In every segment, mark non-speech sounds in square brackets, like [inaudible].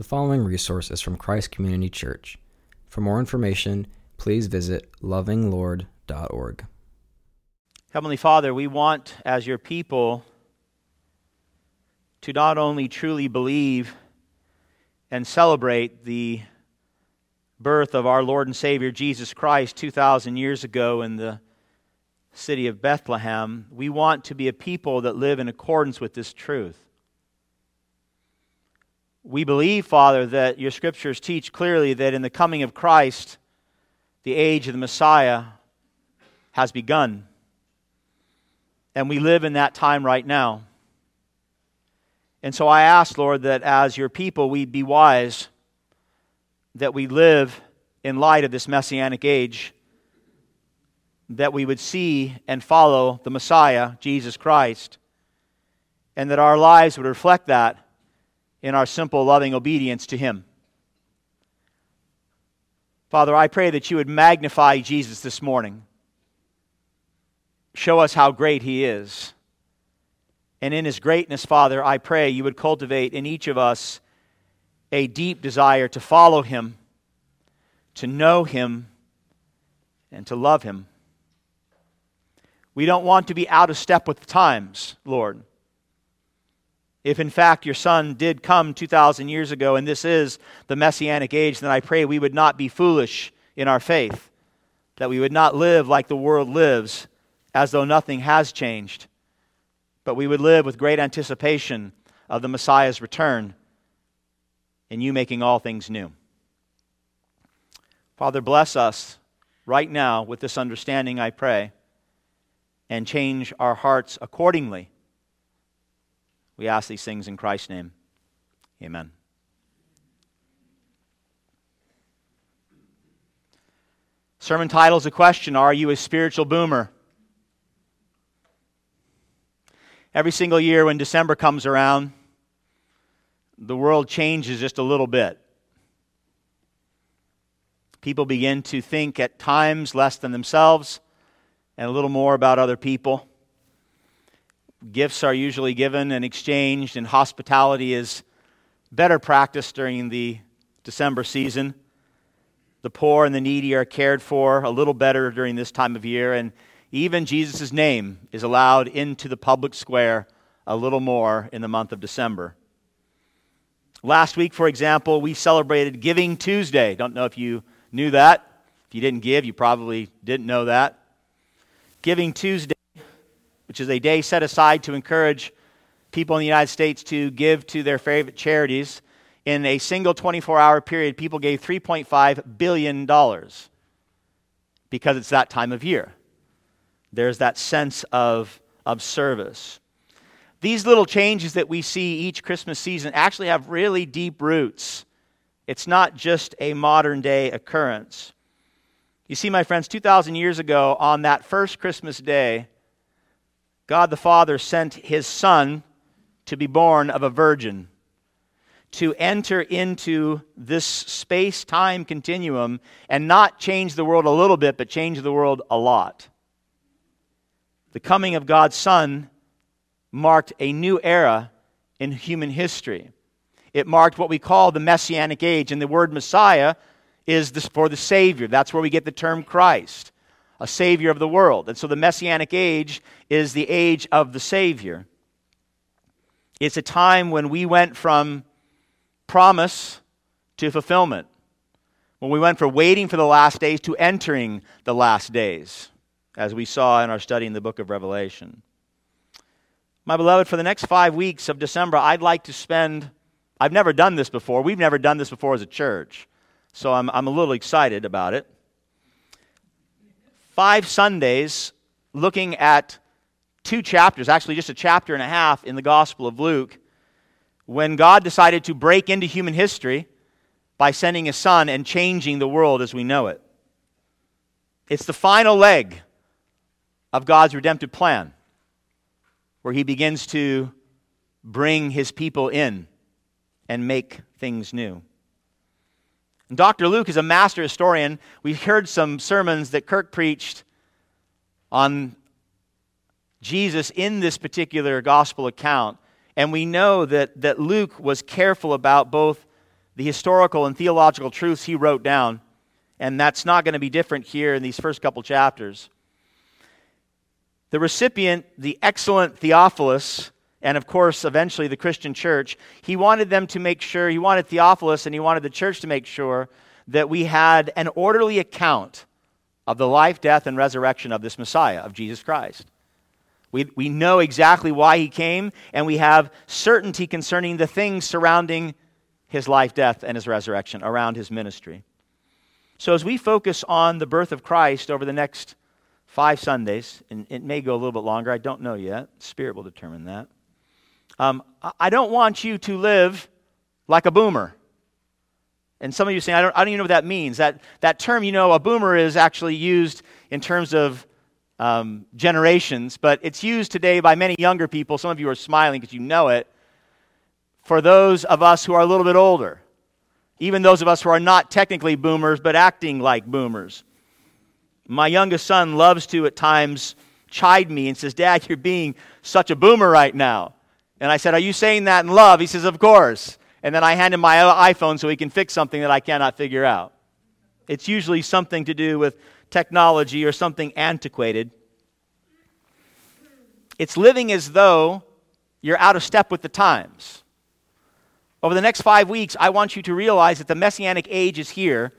The following resource is from Christ Community Church. For more information, please visit lovinglord.org. Heavenly Father, we want, as your people, to not only truly believe and celebrate the birth of our Lord and Savior Jesus Christ 2,000 years ago in the city of Bethlehem, we want to be a people that live in accordance with this truth. We believe, Father, that your scriptures teach clearly that in the coming of Christ, the age of the Messiah has begun. And we live in that time right now. And so I ask, Lord, that as your people we be wise, that we live in light of this messianic age, that we would see and follow the Messiah, Jesus Christ, and that our lives would reflect that in our simple, loving obedience to Him. Father, I pray that you would magnify Jesus this morning. Show us how great He is. And in His greatness, Father, I pray you would cultivate in each of us a deep desire to follow Him, to know Him, and to love Him. We don't want to be out of step with the times, Lord. If in fact your son did come 2,000 years ago and this is the messianic age, then I pray we would not be foolish in our faith, that we would not live like the world lives, as though nothing has changed, but we would live with great anticipation of the Messiah's return and you making all things new. Father, bless us right now with this understanding, I pray, and change our hearts accordingly we ask these things in Christ's name. Amen. Sermon title is a question Are you a spiritual boomer? Every single year when December comes around, the world changes just a little bit. People begin to think at times less than themselves and a little more about other people. Gifts are usually given and exchanged, and hospitality is better practiced during the December season. The poor and the needy are cared for a little better during this time of year, and even Jesus' name is allowed into the public square a little more in the month of December. Last week, for example, we celebrated Giving Tuesday. Don't know if you knew that. If you didn't give, you probably didn't know that. Giving Tuesday which is a day set aside to encourage people in the United States to give to their favorite charities. In a single 24 hour period, people gave $3.5 billion because it's that time of year. There's that sense of, of service. These little changes that we see each Christmas season actually have really deep roots. It's not just a modern day occurrence. You see, my friends, 2,000 years ago, on that first Christmas day, God the Father sent his Son to be born of a virgin, to enter into this space time continuum and not change the world a little bit, but change the world a lot. The coming of God's Son marked a new era in human history. It marked what we call the Messianic age, and the word Messiah is for the Savior. That's where we get the term Christ a Savior of the world. And so the Messianic age is the age of the Savior. It's a time when we went from promise to fulfillment, when we went from waiting for the last days to entering the last days, as we saw in our study in the book of Revelation. My beloved, for the next five weeks of December, I'd like to spend, I've never done this before. We've never done this before as a church. So I'm, I'm a little excited about it five Sundays looking at two chapters, actually, just a chapter and a half in the Gospel of Luke, when God decided to break into human history by sending his son and changing the world as we know it. It's the final leg of God's redemptive plan, where he begins to bring his people in and make things new. Dr. Luke is a master historian. We heard some sermons that Kirk preached on Jesus in this particular gospel account. And we know that, that Luke was careful about both the historical and theological truths he wrote down. And that's not going to be different here in these first couple chapters. The recipient, the excellent Theophilus, and of course, eventually the Christian church, he wanted them to make sure, he wanted Theophilus and he wanted the church to make sure that we had an orderly account of the life, death, and resurrection of this Messiah, of Jesus Christ. We, we know exactly why he came, and we have certainty concerning the things surrounding his life, death, and his resurrection, around his ministry. So, as we focus on the birth of Christ over the next five Sundays, and it may go a little bit longer, I don't know yet. Spirit will determine that. Um, I don't want you to live like a boomer. And some of you saying, I don't, I don't even know what that means. That, that term, you know, a boomer is actually used in terms of um, generations, but it's used today by many younger people. Some of you are smiling because you know it. For those of us who are a little bit older, even those of us who are not technically boomers, but acting like boomers. My youngest son loves to at times chide me and says, Dad, you're being such a boomer right now. And I said, Are you saying that in love? He says, Of course. And then I hand him my iPhone so he can fix something that I cannot figure out. It's usually something to do with technology or something antiquated. It's living as though you're out of step with the times. Over the next five weeks, I want you to realize that the messianic age is here,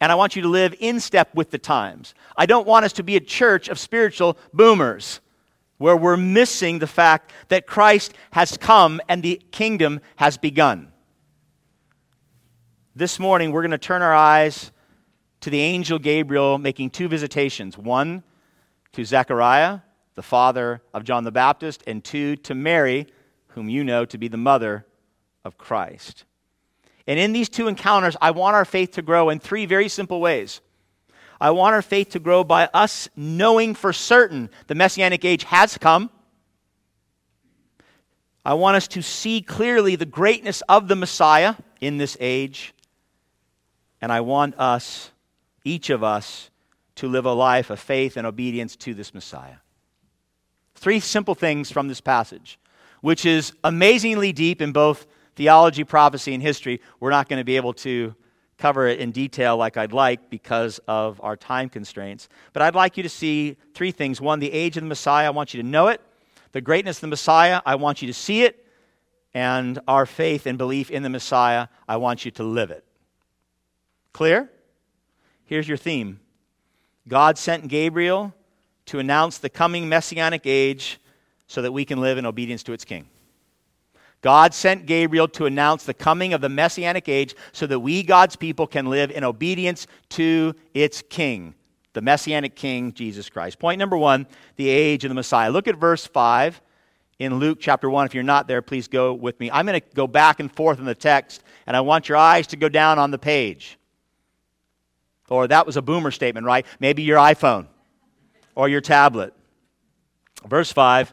and I want you to live in step with the times. I don't want us to be a church of spiritual boomers where we're missing the fact that Christ has come and the kingdom has begun. This morning, we're going to turn our eyes to the angel Gabriel making two visitations one to Zechariah, the father of John the Baptist, and two to Mary, whom you know to be the mother of Christ. And in these two encounters, I want our faith to grow in three very simple ways. I want our faith to grow by us knowing for certain the Messianic age has come. I want us to see clearly the greatness of the Messiah in this age. And I want us, each of us, to live a life of faith and obedience to this Messiah. Three simple things from this passage, which is amazingly deep in both theology, prophecy, and history. We're not going to be able to cover it in detail like I'd like because of our time constraints. But I'd like you to see three things. One, the age of the Messiah, I want you to know it. The greatness of the Messiah, I want you to see it. And our faith and belief in the Messiah, I want you to live it. Clear? Here's your theme God sent Gabriel to announce the coming messianic age so that we can live in obedience to its king. God sent Gabriel to announce the coming of the messianic age so that we, God's people, can live in obedience to its king, the messianic king, Jesus Christ. Point number one the age of the Messiah. Look at verse 5 in Luke chapter 1. If you're not there, please go with me. I'm going to go back and forth in the text, and I want your eyes to go down on the page. Or that was a boomer statement, right? Maybe your iPhone or your tablet. Verse 5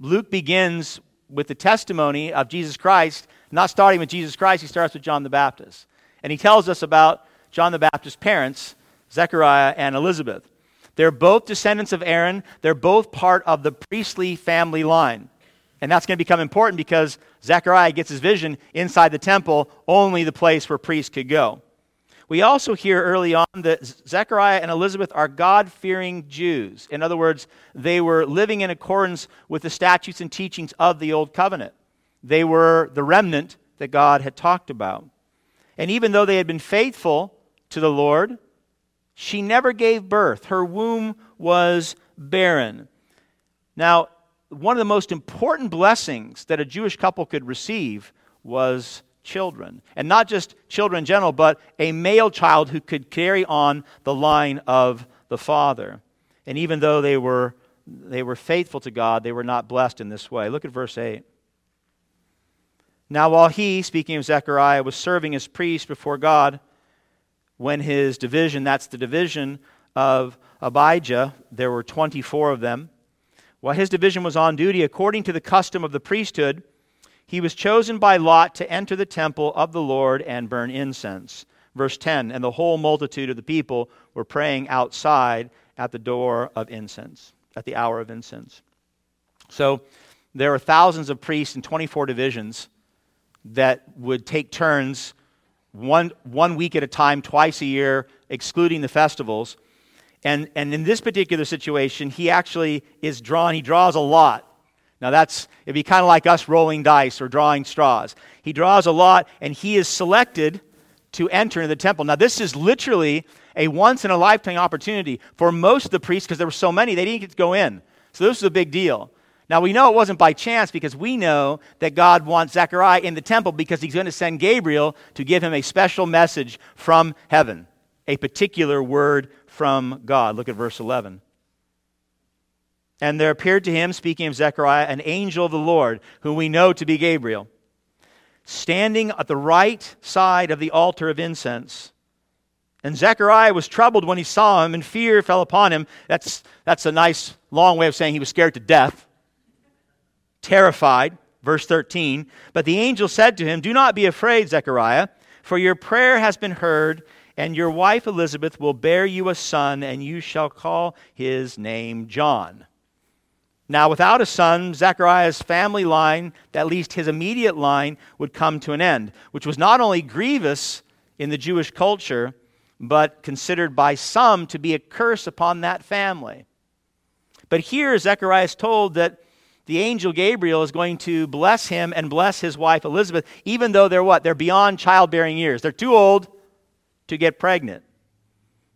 Luke begins with the testimony of Jesus Christ, not starting with Jesus Christ, he starts with John the Baptist. And he tells us about John the Baptist's parents, Zechariah and Elizabeth. They're both descendants of Aaron, they're both part of the priestly family line. And that's going to become important because Zechariah gets his vision inside the temple, only the place where priests could go. We also hear early on that Zechariah and Elizabeth are God fearing Jews. In other words, they were living in accordance with the statutes and teachings of the Old Covenant. They were the remnant that God had talked about. And even though they had been faithful to the Lord, she never gave birth. Her womb was barren. Now, one of the most important blessings that a Jewish couple could receive was children. And not just children in general, but a male child who could carry on the line of the father. And even though they were, they were faithful to God, they were not blessed in this way. Look at verse 8. Now, while he, speaking of Zechariah, was serving as priest before God, when his division, that's the division of Abijah, there were 24 of them, while his division was on duty, according to the custom of the priesthood, he was chosen by Lot to enter the temple of the Lord and burn incense. Verse 10 And the whole multitude of the people were praying outside at the door of incense, at the hour of incense. So there are thousands of priests in 24 divisions that would take turns one, one week at a time, twice a year, excluding the festivals. And, and in this particular situation, he actually is drawn, he draws a lot. Now, that's, it'd be kind of like us rolling dice or drawing straws. He draws a lot, and he is selected to enter into the temple. Now, this is literally a once in a lifetime opportunity for most of the priests because there were so many, they didn't get to go in. So, this was a big deal. Now, we know it wasn't by chance because we know that God wants Zechariah in the temple because he's going to send Gabriel to give him a special message from heaven, a particular word from God. Look at verse 11. And there appeared to him, speaking of Zechariah, an angel of the Lord, whom we know to be Gabriel, standing at the right side of the altar of incense. And Zechariah was troubled when he saw him, and fear fell upon him. That's, that's a nice, long way of saying he was scared to death terrified. Verse 13. But the angel said to him, Do not be afraid, Zechariah, for your prayer has been heard, and your wife Elizabeth will bear you a son, and you shall call his name John. Now, without a son, Zechariah's family line, at least his immediate line, would come to an end, which was not only grievous in the Jewish culture, but considered by some to be a curse upon that family. But here, Zechariah is told that the angel Gabriel is going to bless him and bless his wife Elizabeth, even though they're what? They're beyond childbearing years. They're too old to get pregnant.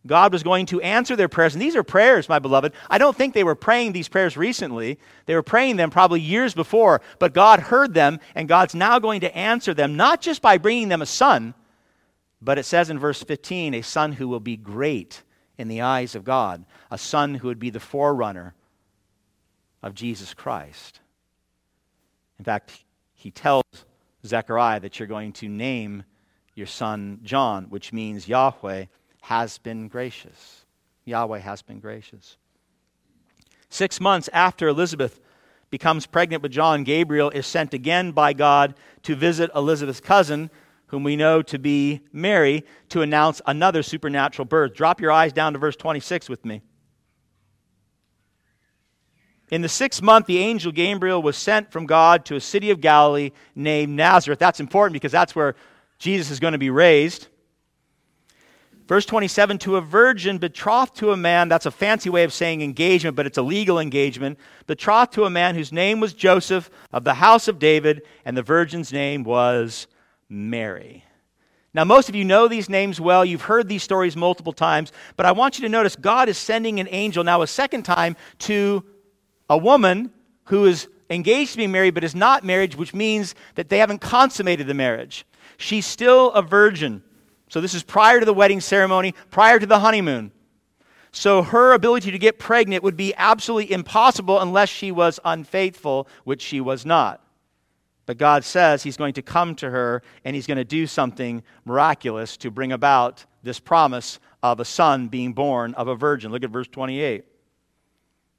God was going to answer their prayers. And these are prayers, my beloved. I don't think they were praying these prayers recently. They were praying them probably years before. But God heard them, and God's now going to answer them, not just by bringing them a son, but it says in verse 15, a son who will be great in the eyes of God, a son who would be the forerunner of Jesus Christ. In fact, he tells Zechariah that you're going to name your son John, which means Yahweh has been gracious. Yahweh has been gracious. Six months after Elizabeth becomes pregnant with John, Gabriel is sent again by God to visit Elizabeth's cousin, whom we know to be Mary, to announce another supernatural birth. Drop your eyes down to verse 26 with me. In the sixth month, the angel Gabriel was sent from God to a city of Galilee named Nazareth. That's important because that's where Jesus is going to be raised. Verse 27 to a virgin betrothed to a man, that's a fancy way of saying engagement, but it's a legal engagement. Betrothed to a man whose name was Joseph of the house of David, and the virgin's name was Mary. Now, most of you know these names well. You've heard these stories multiple times, but I want you to notice God is sending an angel now a second time to a woman who is engaged to be married but is not married, which means that they haven't consummated the marriage. She's still a virgin. So this is prior to the wedding ceremony, prior to the honeymoon. So her ability to get pregnant would be absolutely impossible unless she was unfaithful, which she was not. But God says He's going to come to her and He's going to do something miraculous to bring about this promise of a son being born of a virgin. Look at verse 28.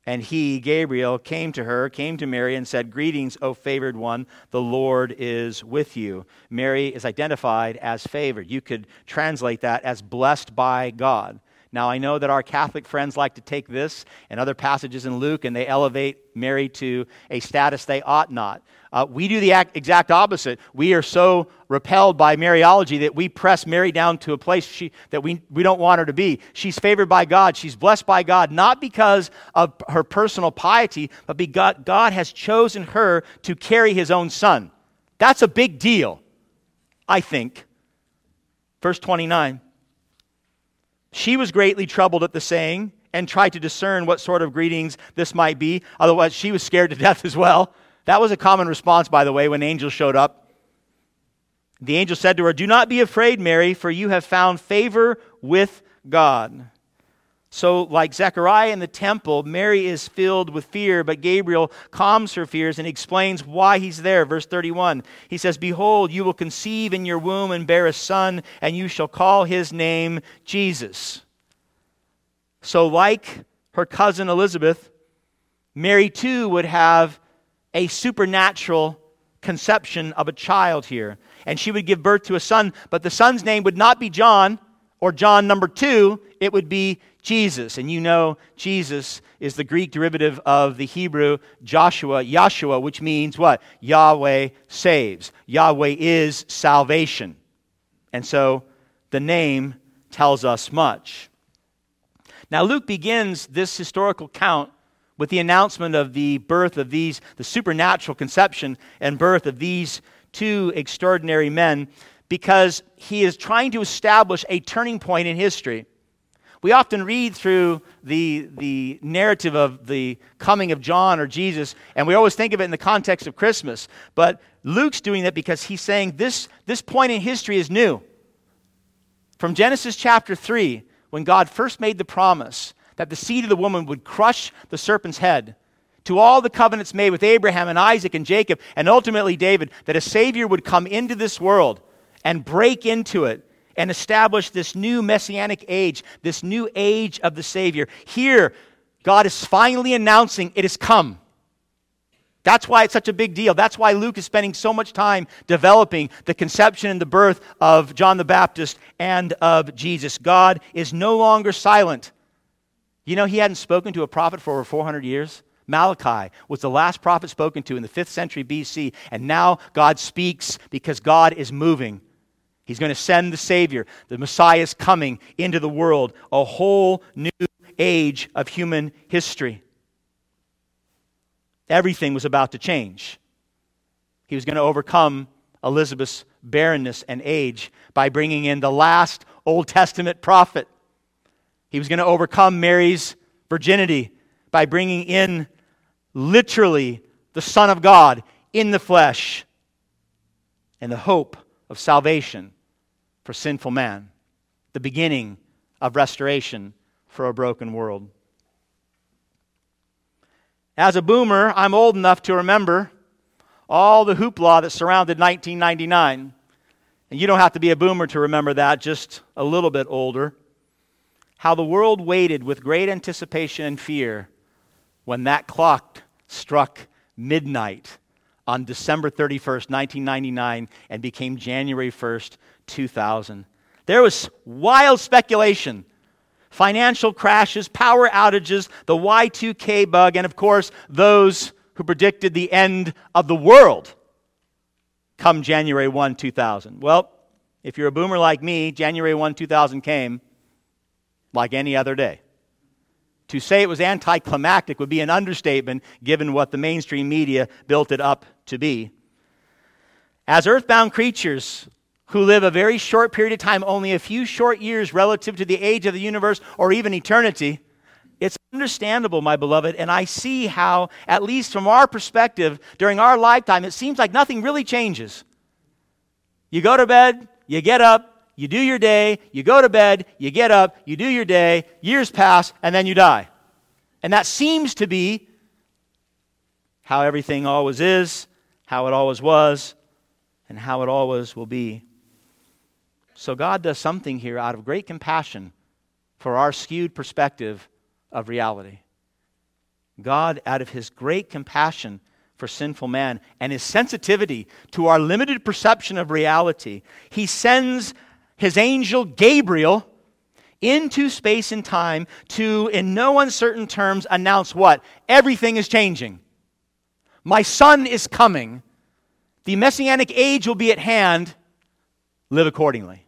And he, Gabriel, came to her, came to Mary, and said, Greetings, O favored one, the Lord is with you. Mary is identified as favored. You could translate that as blessed by God. Now, I know that our Catholic friends like to take this and other passages in Luke and they elevate Mary to a status they ought not. Uh, we do the exact opposite. We are so repelled by Mariology that we press Mary down to a place she, that we, we don't want her to be. She's favored by God. She's blessed by God, not because of her personal piety, but because God has chosen her to carry his own son. That's a big deal, I think. Verse 29. She was greatly troubled at the saying and tried to discern what sort of greetings this might be. Otherwise, she was scared to death as well. That was a common response, by the way, when angels showed up. The angel said to her, Do not be afraid, Mary, for you have found favor with God. So, like Zechariah in the temple, Mary is filled with fear, but Gabriel calms her fears and explains why he's there. Verse 31 he says, Behold, you will conceive in your womb and bear a son, and you shall call his name Jesus. So, like her cousin Elizabeth, Mary too would have a supernatural conception of a child here. And she would give birth to a son, but the son's name would not be John or John number two, it would be Jesus. And you know, Jesus is the Greek derivative of the Hebrew Joshua, Yahshua, which means what? Yahweh saves. Yahweh is salvation. And so the name tells us much. Now, Luke begins this historical count with the announcement of the birth of these, the supernatural conception and birth of these two extraordinary men, because he is trying to establish a turning point in history. We often read through the, the narrative of the coming of John or Jesus, and we always think of it in the context of Christmas. But Luke's doing that because he's saying this, this point in history is new. From Genesis chapter 3, when God first made the promise that the seed of the woman would crush the serpent's head, to all the covenants made with Abraham and Isaac and Jacob, and ultimately David, that a Savior would come into this world and break into it and establish this new messianic age, this new age of the Savior. Here, God is finally announcing it has come. That's why it's such a big deal. That's why Luke is spending so much time developing the conception and the birth of John the Baptist and of Jesus. God is no longer silent. You know, he hadn't spoken to a prophet for over 400 years. Malachi was the last prophet spoken to in the 5th century BC, and now God speaks because God is moving. He's going to send the Savior. The Messiah is coming into the world, a whole new age of human history. Everything was about to change. He was going to overcome Elizabeth's barrenness and age by bringing in the last Old Testament prophet. He was going to overcome Mary's virginity by bringing in literally the Son of God in the flesh and the hope of salvation for sinful man, the beginning of restoration for a broken world. As a boomer, I'm old enough to remember all the hoopla that surrounded 1999. And you don't have to be a boomer to remember that, just a little bit older. How the world waited with great anticipation and fear when that clock struck midnight on December 31st, 1999, and became January 1st, 2000. There was wild speculation financial crashes, power outages, the Y2K bug, and of course, those who predicted the end of the world come January 1, 2000. Well, if you're a boomer like me, January 1, 2000 came like any other day. To say it was anticlimactic would be an understatement given what the mainstream media built it up to be. As earthbound creatures who live a very short period of time, only a few short years relative to the age of the universe or even eternity, it's understandable, my beloved, and I see how, at least from our perspective, during our lifetime, it seems like nothing really changes. You go to bed, you get up, you do your day, you go to bed, you get up, you do your day, years pass, and then you die. And that seems to be how everything always is, how it always was, and how it always will be. So God does something here out of great compassion for our skewed perspective of reality. God, out of his great compassion for sinful man and his sensitivity to our limited perception of reality, he sends his angel Gabriel into space and time to, in no uncertain terms, announce what? Everything is changing. My son is coming. The messianic age will be at hand. Live accordingly.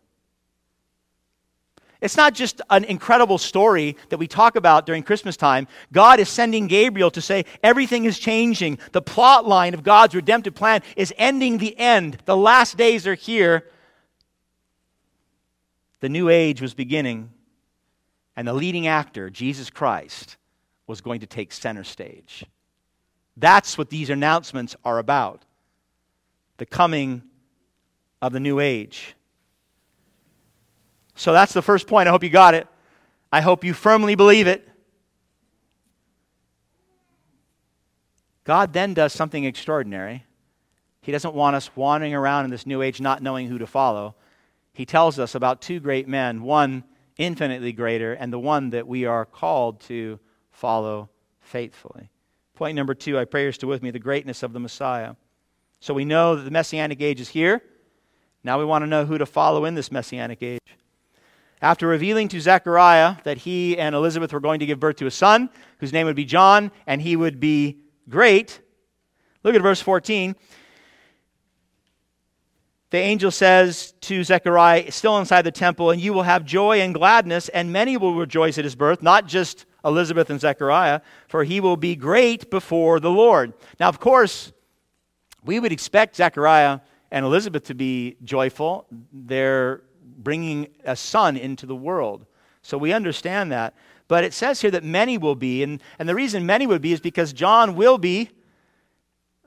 It's not just an incredible story that we talk about during Christmas time. God is sending Gabriel to say everything is changing. The plot line of God's redemptive plan is ending the end. The last days are here. The new age was beginning, and the leading actor, Jesus Christ, was going to take center stage. That's what these announcements are about the coming of the new age. So that's the first point. I hope you got it. I hope you firmly believe it. God then does something extraordinary. He doesn't want us wandering around in this new age not knowing who to follow. He tells us about two great men, one infinitely greater, and the one that we are called to follow faithfully. Point number two, I pray you're still with me, the greatness of the Messiah. So we know that the Messianic age is here. Now we want to know who to follow in this Messianic age. After revealing to Zechariah that he and Elizabeth were going to give birth to a son, whose name would be John, and he would be great, look at verse 14. The angel says to Zechariah, still inside the temple, and you will have joy and gladness, and many will rejoice at his birth, not just Elizabeth and Zechariah, for he will be great before the Lord. Now, of course, we would expect Zechariah and Elizabeth to be joyful. They're bringing a son into the world. So we understand that. But it says here that many will be, and, and the reason many would be is because John will be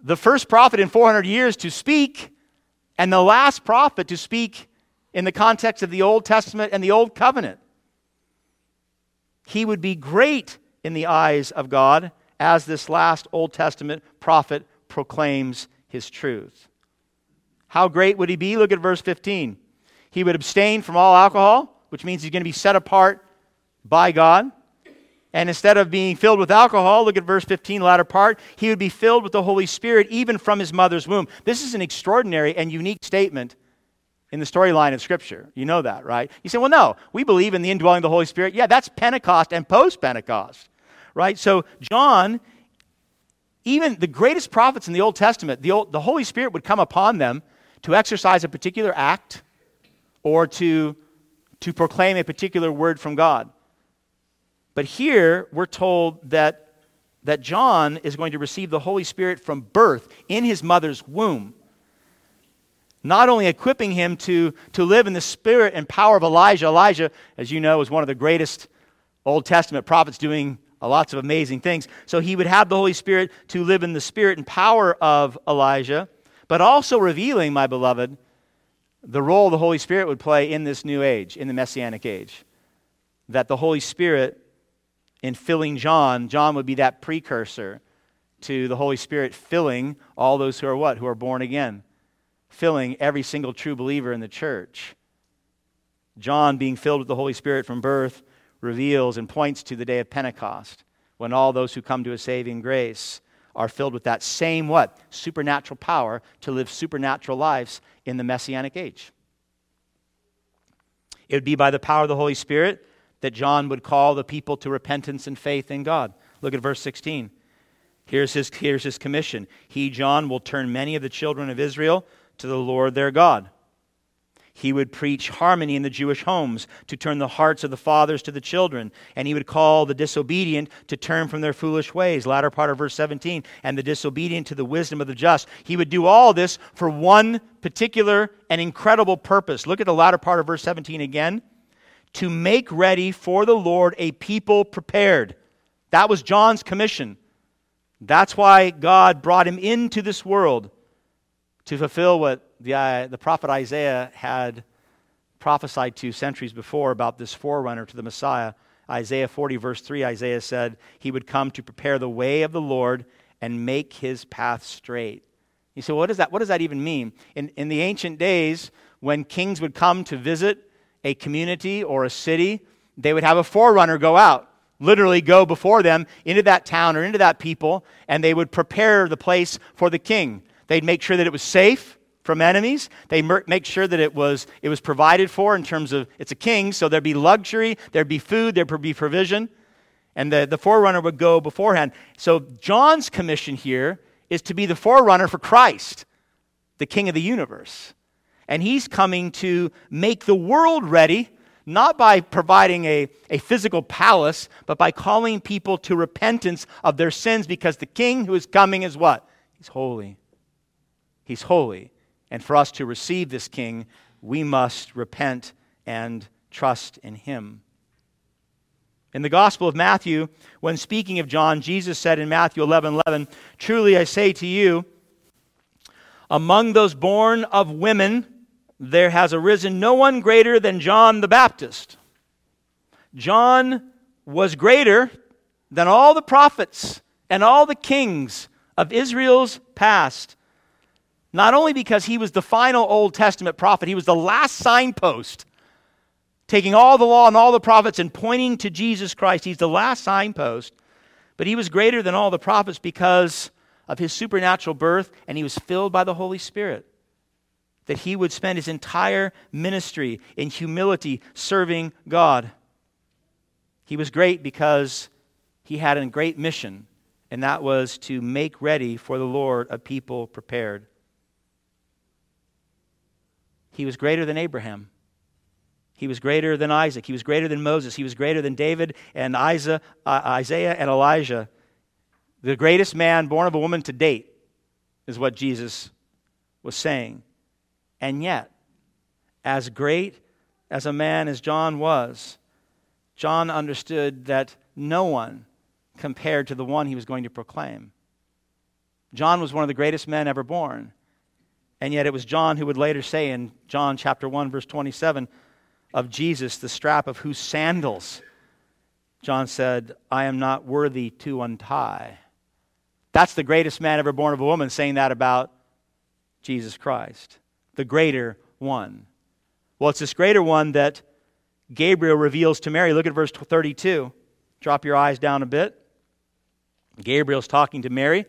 the first prophet in 400 years to speak and the last prophet to speak in the context of the Old Testament and the Old Covenant. He would be great in the eyes of God as this last Old Testament prophet proclaims his truth. How great would he be? Look at verse 15. He would abstain from all alcohol, which means he's going to be set apart by God. And instead of being filled with alcohol, look at verse 15, latter part, he would be filled with the Holy Spirit even from his mother's womb. This is an extraordinary and unique statement in the storyline of Scripture. You know that, right? You say, well, no, we believe in the indwelling of the Holy Spirit. Yeah, that's Pentecost and post Pentecost, right? So, John, even the greatest prophets in the Old Testament, the, Old, the Holy Spirit would come upon them to exercise a particular act or to, to proclaim a particular word from God. But here we're told that, that John is going to receive the Holy Spirit from birth in his mother's womb. Not only equipping him to, to live in the spirit and power of Elijah. Elijah, as you know, is one of the greatest Old Testament prophets doing lots of amazing things. So he would have the Holy Spirit to live in the spirit and power of Elijah, but also revealing, my beloved, the role the Holy Spirit would play in this new age, in the Messianic age. That the Holy Spirit in filling John, John would be that precursor to the Holy Spirit filling all those who are what? Who are born again. Filling every single true believer in the church. John, being filled with the Holy Spirit from birth, reveals and points to the day of Pentecost, when all those who come to a saving grace are filled with that same what? Supernatural power to live supernatural lives in the Messianic age. It would be by the power of the Holy Spirit that John would call the people to repentance and faith in God. Look at verse 16. Here's his, here's his commission. He, John, will turn many of the children of Israel to the Lord their God. He would preach harmony in the Jewish homes to turn the hearts of the fathers to the children. And he would call the disobedient to turn from their foolish ways. Latter part of verse 17. And the disobedient to the wisdom of the just. He would do all this for one particular and incredible purpose. Look at the latter part of verse 17 again to make ready for the Lord a people prepared. That was John's commission. That's why God brought him into this world to fulfill what the, uh, the prophet Isaiah had prophesied to centuries before about this forerunner to the Messiah. Isaiah 40, verse 3, Isaiah said he would come to prepare the way of the Lord and make his path straight. You say, well, what does that, what does that even mean? In, in the ancient days, when kings would come to visit a community or a city, they would have a forerunner go out, literally go before them into that town or into that people, and they would prepare the place for the king. They'd make sure that it was safe from enemies. They make sure that it was, it was provided for in terms of it's a king, so there'd be luxury, there'd be food, there'd be provision. And the, the forerunner would go beforehand. So John's commission here is to be the forerunner for Christ, the king of the universe and he's coming to make the world ready, not by providing a, a physical palace, but by calling people to repentance of their sins because the king who is coming is what? He's holy. He's holy. And for us to receive this king, we must repent and trust in him. In the Gospel of Matthew, when speaking of John, Jesus said in Matthew 11 11, Truly I say to you, among those born of women, there has arisen no one greater than John the Baptist. John was greater than all the prophets and all the kings of Israel's past. Not only because he was the final Old Testament prophet, he was the last signpost, taking all the law and all the prophets and pointing to Jesus Christ. He's the last signpost. But he was greater than all the prophets because of his supernatural birth, and he was filled by the Holy Spirit. That he would spend his entire ministry in humility serving God. He was great because he had a great mission, and that was to make ready for the Lord a people prepared. He was greater than Abraham. He was greater than Isaac. He was greater than Moses. He was greater than David and Isaiah, uh, and Elijah. The greatest man born of a woman to date is what Jesus was saying. And yet, as great as a man as John was, John understood that no one compared to the one he was going to proclaim. John was one of the greatest men ever born. And yet it was John who would later say in John chapter 1 verse 27 of Jesus the strap of whose sandals John said, "I am not worthy to untie." That's the greatest man ever born of a woman saying that about Jesus Christ, the greater one. Well, it's this greater one that Gabriel reveals to Mary. Look at verse 32. Drop your eyes down a bit. Gabriel's talking to Mary,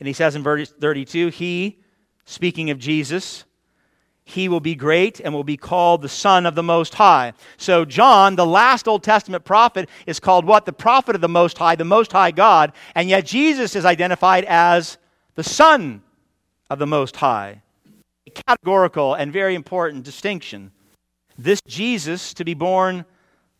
and he says in verse 32 He, speaking of Jesus, he will be great and will be called the Son of the Most High. So, John, the last Old Testament prophet, is called what? The prophet of the Most High, the Most High God. And yet, Jesus is identified as the Son of the Most High. Categorical and very important distinction. This Jesus, to be born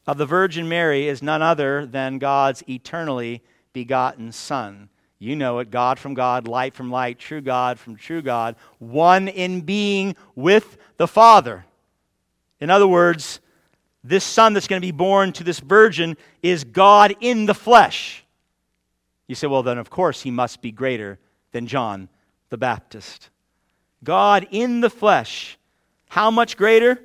of the Virgin Mary, is none other than God's eternally begotten Son. You know it God from God, light from light, true God from true God, one in being with the Father. In other words, this son that's going to be born to this virgin is God in the flesh. You say, well, then of course he must be greater than John the Baptist. God in the flesh. How much greater?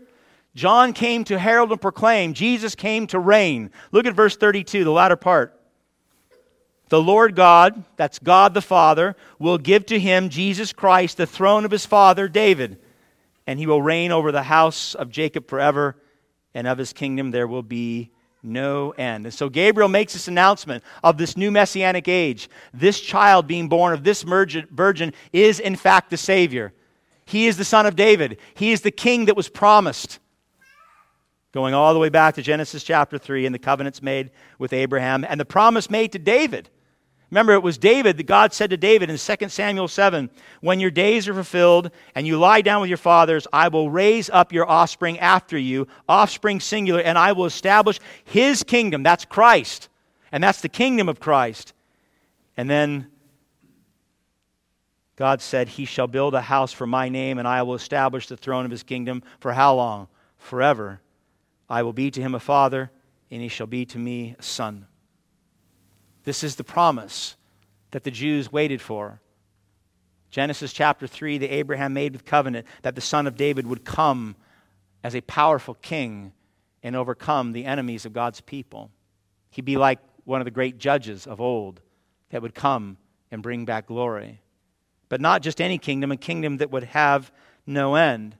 John came to herald and proclaim. Jesus came to reign. Look at verse 32, the latter part. The Lord God, that's God the Father, will give to him, Jesus Christ, the throne of his father David, and he will reign over the house of Jacob forever, and of his kingdom there will be no end. And so Gabriel makes this announcement of this new messianic age. This child being born of this virgin is, in fact, the Savior. He is the son of David, he is the king that was promised. Going all the way back to Genesis chapter 3 and the covenants made with Abraham and the promise made to David Remember, it was David that God said to David in 2 Samuel 7 When your days are fulfilled and you lie down with your fathers, I will raise up your offspring after you, offspring singular, and I will establish his kingdom. That's Christ. And that's the kingdom of Christ. And then God said, He shall build a house for my name, and I will establish the throne of his kingdom for how long? Forever. I will be to him a father, and he shall be to me a son. This is the promise that the Jews waited for. Genesis chapter 3, the Abraham made with covenant that the son of David would come as a powerful king and overcome the enemies of God's people. He'd be like one of the great judges of old that would come and bring back glory. But not just any kingdom, a kingdom that would have no end.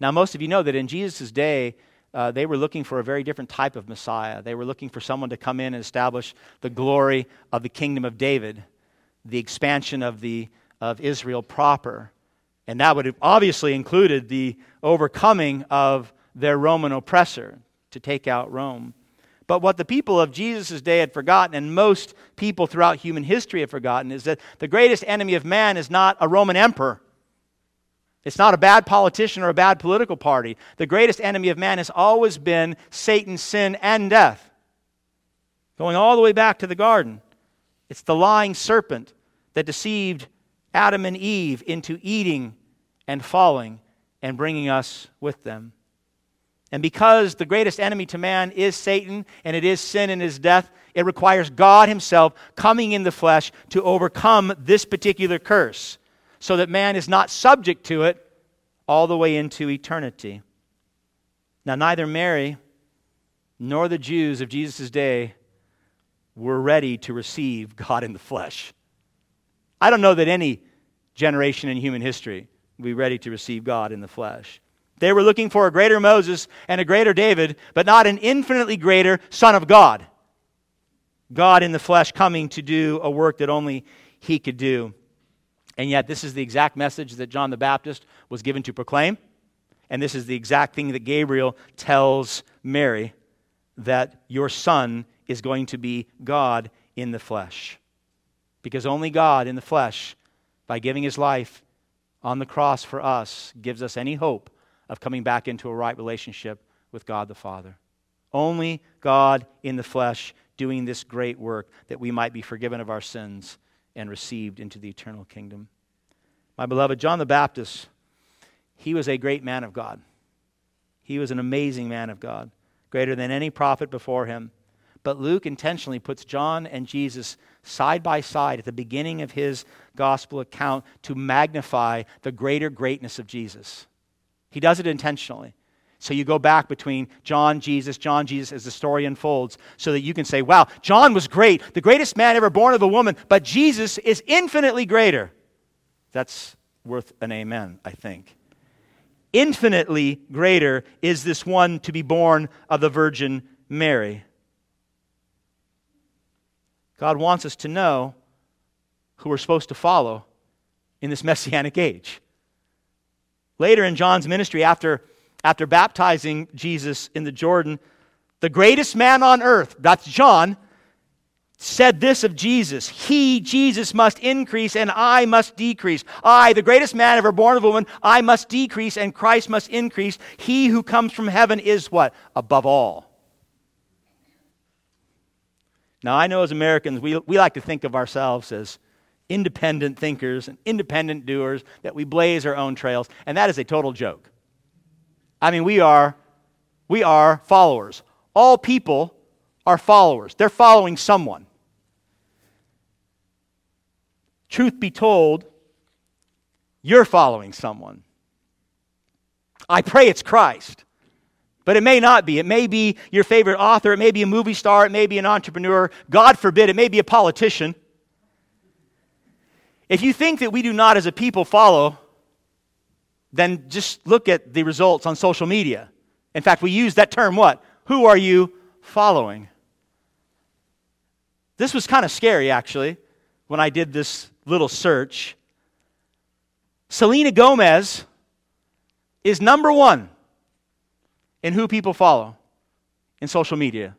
Now, most of you know that in Jesus' day, uh, they were looking for a very different type of Messiah. They were looking for someone to come in and establish the glory of the kingdom of David, the expansion of, the, of Israel proper. And that would have obviously included the overcoming of their Roman oppressor to take out Rome. But what the people of Jesus' day had forgotten, and most people throughout human history have forgotten, is that the greatest enemy of man is not a Roman emperor. It's not a bad politician or a bad political party. The greatest enemy of man has always been Satan, sin, and death. Going all the way back to the garden, it's the lying serpent that deceived Adam and Eve into eating and falling and bringing us with them. And because the greatest enemy to man is Satan and it is sin and his death, it requires God Himself coming in the flesh to overcome this particular curse so that man is not subject to it all the way into eternity. Now, neither Mary nor the Jews of Jesus' day were ready to receive God in the flesh. I don't know that any generation in human history will be ready to receive God in the flesh. They were looking for a greater Moses and a greater David, but not an infinitely greater Son of God. God in the flesh coming to do a work that only he could do. And yet, this is the exact message that John the Baptist was given to proclaim. And this is the exact thing that Gabriel tells Mary that your son is going to be God in the flesh. Because only God in the flesh, by giving his life on the cross for us, gives us any hope of coming back into a right relationship with God the Father. Only God in the flesh doing this great work that we might be forgiven of our sins and received into the eternal kingdom. My beloved, John the Baptist, he was a great man of God. He was an amazing man of God, greater than any prophet before him. But Luke intentionally puts John and Jesus side by side at the beginning of his gospel account to magnify the greater greatness of Jesus. He does it intentionally. So you go back between John, Jesus, John, Jesus as the story unfolds so that you can say, wow, John was great, the greatest man ever born of a woman, but Jesus is infinitely greater. That's worth an amen, I think. Infinitely greater is this one to be born of the Virgin Mary. God wants us to know who we're supposed to follow in this [laughs] messianic age. Later in John's ministry, after, after baptizing Jesus in the Jordan, the greatest man on earth, that's John, said this of Jesus He, Jesus, must increase and I must decrease. I, the greatest man ever born of a woman, I must decrease and Christ must increase. He who comes from heaven is what? Above all. Now, I know as Americans, we, we like to think of ourselves as independent thinkers and independent doers, that we blaze our own trails, and that is a total joke. I mean, we are, we are followers. All people are followers. They're following someone. Truth be told, you're following someone. I pray it's Christ. But it may not be. It may be your favorite author. It may be a movie star. It may be an entrepreneur. God forbid, it may be a politician. If you think that we do not as a people follow, then just look at the results on social media. In fact, we use that term what? Who are you following? This was kind of scary, actually, when I did this little search. Selena Gomez is number one in who people follow in social media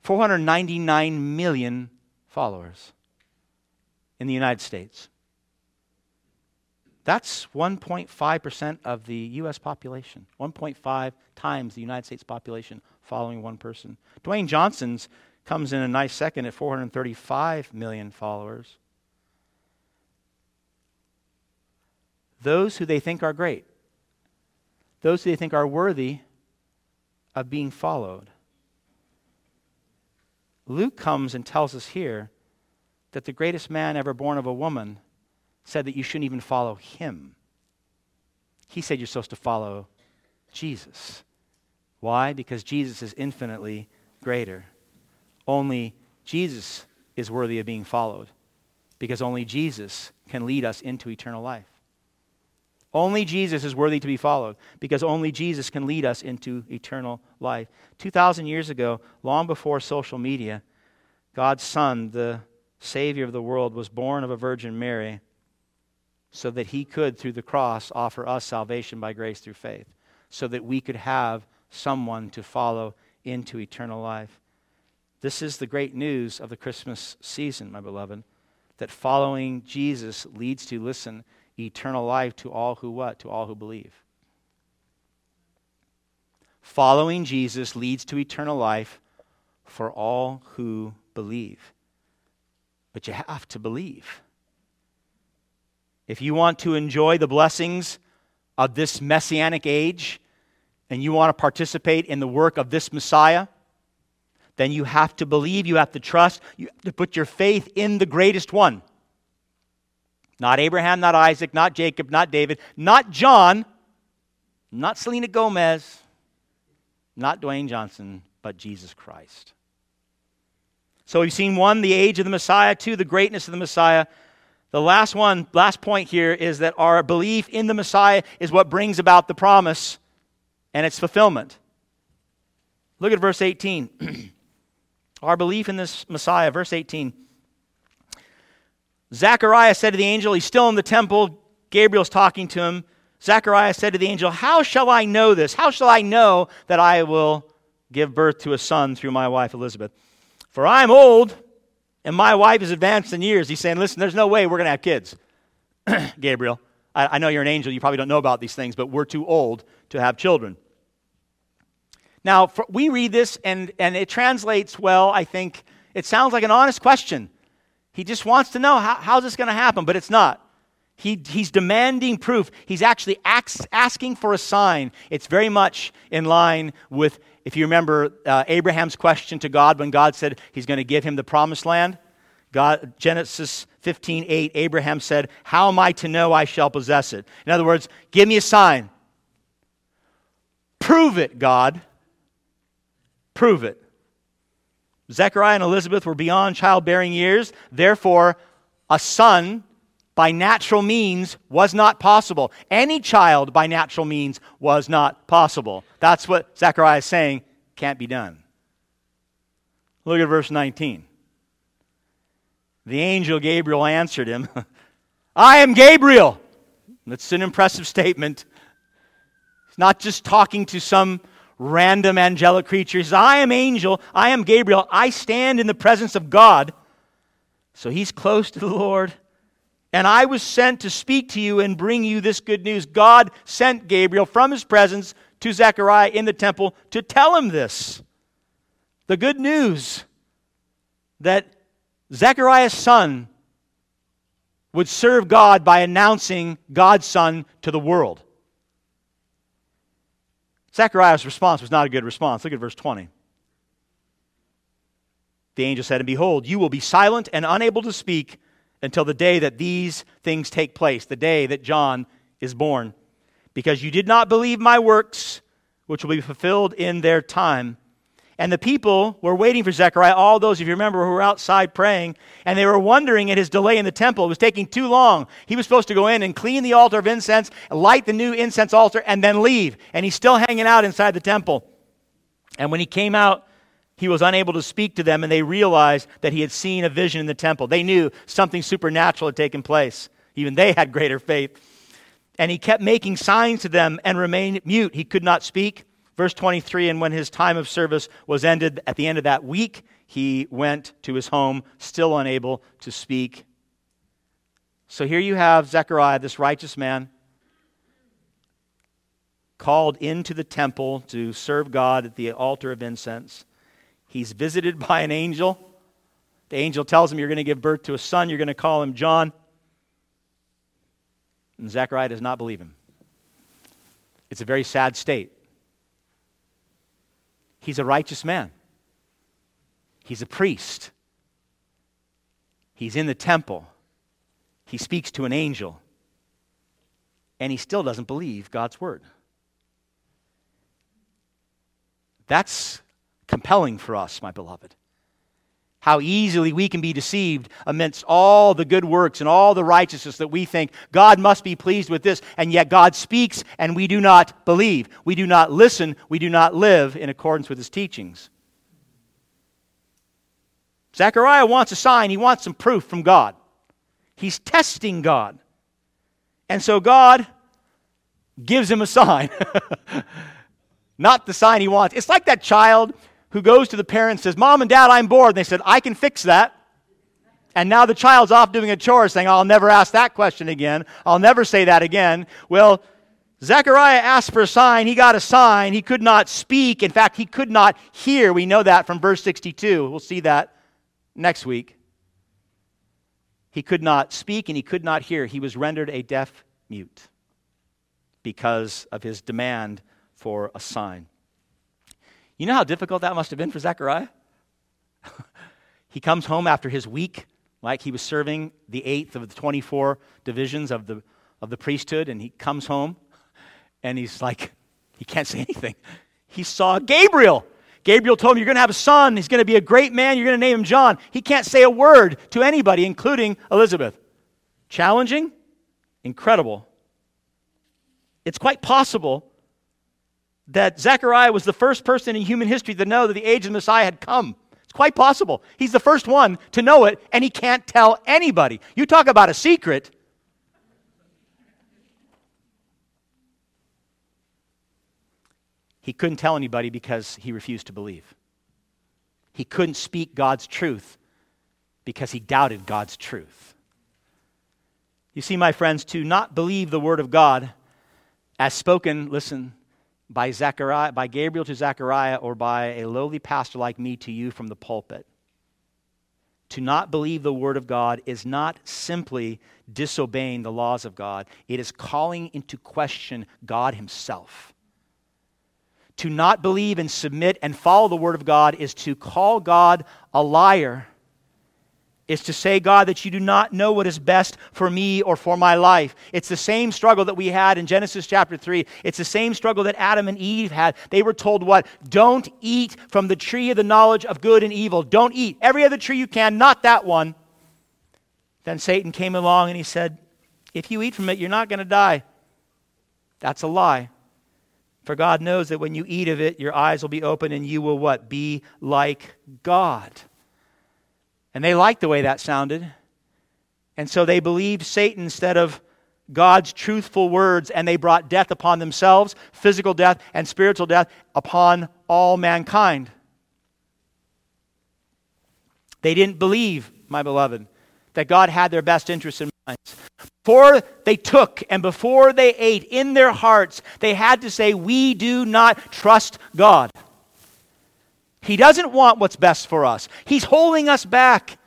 499 million followers in the United States. That's 1.5% of the U.S. population, 1.5 times the United States population following one person. Dwayne Johnson's comes in a nice second at 435 million followers. Those who they think are great, those who they think are worthy of being followed. Luke comes and tells us here that the greatest man ever born of a woman said that you shouldn't even follow him. He said you're supposed to follow Jesus. Why? Because Jesus is infinitely greater. Only Jesus is worthy of being followed because only Jesus can lead us into eternal life. Only Jesus is worthy to be followed because only Jesus can lead us into eternal life. 2,000 years ago, long before social media, God's Son, the Savior of the world, was born of a Virgin Mary so that he could, through the cross, offer us salvation by grace through faith, so that we could have someone to follow into eternal life. This is the great news of the Christmas season, my beloved, that following Jesus leads to, listen, eternal life to all who what? To all who believe. Following Jesus leads to eternal life for all who believe. But you have to believe. If you want to enjoy the blessings of this messianic age and you want to participate in the work of this Messiah, then you have to believe, you have to trust, you have to put your faith in the greatest one. Not Abraham, not Isaac, not Jacob, not David, not John, not Selena Gomez, not Dwayne Johnson, but Jesus Christ. So we've seen one, the age of the Messiah, two, the greatness of the Messiah. The last one, last point here is that our belief in the Messiah is what brings about the promise and its fulfillment. Look at verse 18. [clears throat] our belief in this Messiah, verse 18. Zechariah said to the angel, he's still in the temple. Gabriel's talking to him. Zechariah said to the angel, How shall I know this? How shall I know that I will give birth to a son through my wife Elizabeth? For I am old, and my wife is advanced in years. He's saying, Listen, there's no way we're going to have kids. [clears throat] Gabriel, I, I know you're an angel. You probably don't know about these things, but we're too old to have children. Now, for, we read this, and, and it translates well, I think. It sounds like an honest question. He just wants to know how, how's this going to happen, but it's not. He, he's demanding proof. He's actually ax, asking for a sign. It's very much in line with, if you remember, uh, Abraham's question to God when God said he's going to give him the promised land. God, Genesis 15, 8, Abraham said, How am I to know I shall possess it? In other words, give me a sign. Prove it, God. Prove it. Zechariah and Elizabeth were beyond childbearing years. Therefore, a son by natural means was not possible. Any child by natural means was not possible. That's what Zechariah is saying can't be done. Look at verse 19. The angel Gabriel answered him, [laughs] I am Gabriel. That's an impressive statement. He's not just talking to some random angelic creature. He says, I am angel, I am Gabriel, I stand in the presence of God. So he's close to the Lord. And I was sent to speak to you and bring you this good news. God sent Gabriel from his presence to Zechariah in the temple to tell him this. The good news that Zechariah's son would serve God by announcing God's son to the world. Zechariah's response was not a good response. Look at verse 20. The angel said, And behold, you will be silent and unable to speak until the day that these things take place, the day that John is born, because you did not believe my works, which will be fulfilled in their time. And the people were waiting for Zechariah, all those, if you remember, who were outside praying, and they were wondering at his delay in the temple. It was taking too long. He was supposed to go in and clean the altar of incense, light the new incense altar, and then leave. And he's still hanging out inside the temple. And when he came out, he was unable to speak to them, and they realized that he had seen a vision in the temple. They knew something supernatural had taken place. Even they had greater faith. And he kept making signs to them and remained mute. He could not speak. Verse 23 And when his time of service was ended at the end of that week, he went to his home, still unable to speak. So here you have Zechariah, this righteous man, called into the temple to serve God at the altar of incense. He's visited [laughs] by an angel. The angel tells him, You're going to give birth to a son. You're going to call him John. And Zechariah does not believe him. It's a very sad state. He's a righteous man. He's a priest. He's in the temple. He speaks to an angel. And he still doesn't believe God's word. That's compelling for us, my beloved. How easily we can be deceived amidst all the good works and all the righteousness that we think God must be pleased with this, and yet God speaks and we do not believe. We do not listen. We do not live in accordance with his teachings. Zechariah wants a sign, he wants some proof from God. He's testing God. And so God gives him a sign. [laughs] Not the sign he wants. It's like that child who goes to the parents says, Mom and Dad, I'm bored. And they said, I can fix that. And now the child's off doing a chore saying, I'll never ask that question again. I'll never say that again. Well, Zechariah asked for a sign. He got a sign. He could not speak. In fact, he could not hear. We know that from verse 62. We'll see that next week. He could not speak and he could not hear. He was rendered a deaf mute because of his demand for a sign. You know how difficult that must have been for Zechariah? [laughs] he comes home after his week, like he was serving the eighth of the 24 divisions of the, of the priesthood, and he comes home and he's like, he can't say [laughs] anything. He saw Gabriel. Gabriel told him, You're going to have a son. He's going to be a great man. You're going to name him John. He can't say a word to anybody, including Elizabeth. Challenging? Incredible. It's quite possible that Zechariah was the first person in human history to know that the age of the Messiah had come. It's quite possible. He's the first one to know it, and he can't tell anybody. You talk about a secret. He couldn't tell anybody because he refused to believe. He couldn't speak God's truth because he doubted God's truth. You see, my friends, to not believe the word of God as spoken, listen, by Zechariah, by Gabriel to Zechariah, or by a lowly pastor like me to you from the pulpit. To not believe the word of God is not simply disobeying the laws of God, it is calling into question God Himself. To not believe and submit and follow the word of God is to call God a liar is to say, God, that you do not know what is best for me or for my life. It's the same struggle that we had in Genesis chapter 3. It's the same struggle that Adam and Eve had. They were told what? Don't eat from the tree of the knowledge of good and evil. Don't eat. Every other tree you can, not that one. Then Satan came along and he said, If you eat from it, you're not going to die. That's a lie. For God knows that when you eat of it, your eyes will be open and you will what? Be like God. And they liked the way that sounded. And so they believed Satan instead of God's truthful words, and they brought death upon themselves, physical death and spiritual death upon all mankind. They didn't believe, my beloved, that God had their best interests in mind. Before they took and before they ate in their hearts, they had to say, We do not trust God. He doesn't want what's best for us, He's holding us back.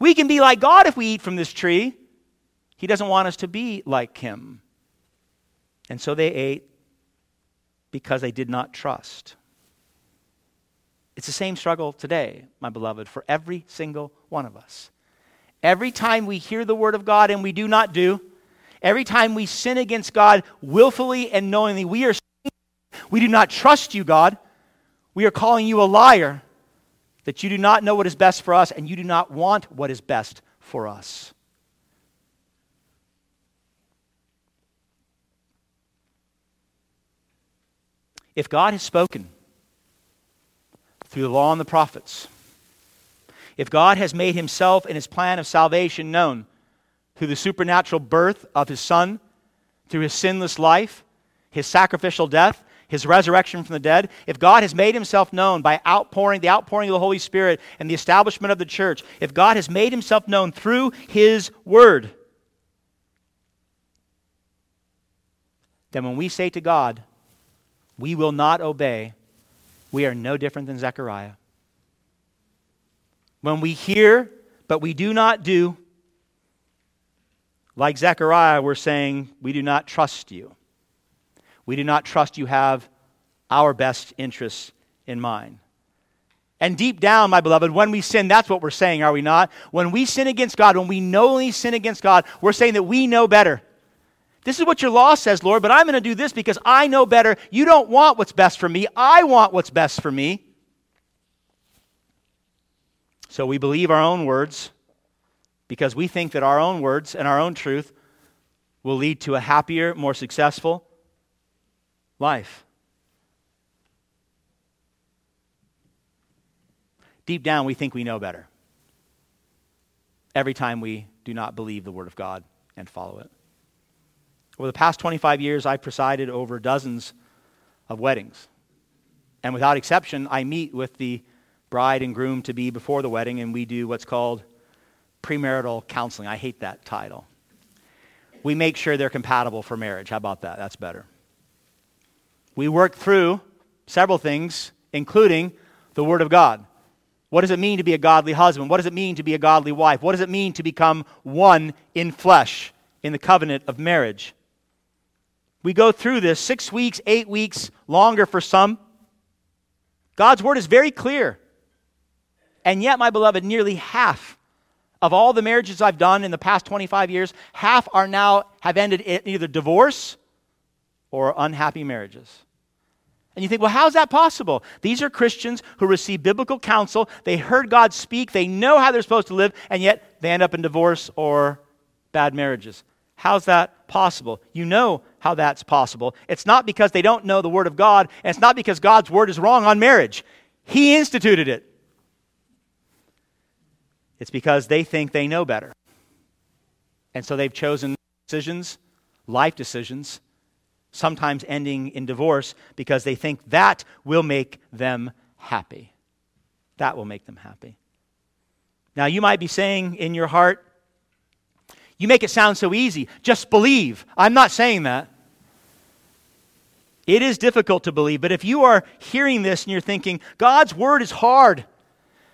We can be like God if we eat from this tree. He doesn't want us to be like Him. And so they ate because they did not trust. It's the same struggle today, my beloved, for every single one of us. Every time we hear the word of God and we do not do, every time we sin against God willfully and knowingly, we are we do not trust you, God. We are calling you a liar that you do not know what is best for us and you do not want what is best for us. If God has spoken through the law and the prophets, if God has made himself and his plan of salvation known through the supernatural birth of his Son, through his sinless life, his sacrificial death, his resurrection from the dead, if God has made himself known by outpouring, the outpouring of the Holy Spirit and the establishment of the church, if God has made himself known through his word, then when we say to God, we will not obey, we are no different than Zechariah. When we hear, but we do not do, like Zechariah, we're saying, we do not trust you. We do not trust you have our best interests in mind. And deep down, my beloved, when we sin, that's what we're saying, are we not? When we sin against God, when we knowingly sin against God, we're saying that we know better. This is what your law says, Lord, but I'm going to do this because I know better. You don't want what's best for me. I want what's best for me. So we believe our own words because we think that our own words and our own truth will lead to a happier, more successful, life. Deep down, we think we know better every time we do not believe the Word of God and follow it. Over the past 25 years, I've presided over dozens of weddings. And without exception, I meet with the bride and groom to be before the wedding, and we do what's called premarital counseling. I hate that title. We make sure they're compatible for marriage. How about that? That's better we worked through several things, including the Word of God. What does it mean to be a godly husband? What does it mean to be a godly wife? What does it mean to become one in flesh in the covenant of marriage? We go through this six weeks, eight weeks, longer for some. God's Word is very clear. And yet, my beloved, nearly half of all the marriages I've done in the past 25 years, half are now have ended in either divorce or unhappy marriages. And you think, well, how's that possible? These are Christians who receive biblical counsel. They heard God speak. They know how they're supposed to live, and yet they end up in divorce or bad marriages. How's that possible? You know how that's possible. It's not because they don't know the Word of God, and it's not because God's Word is wrong on marriage. He instituted it. It's because they think they know better. And so they've chosen decisions, life decisions, sometimes ending in divorce because they think that will make them happy. That will make them happy. Now, you might be saying in your heart, you make it sound so easy. Just believe. I'm not saying that. It is difficult to believe, but if you are hearing this and you're thinking, God's word is hard,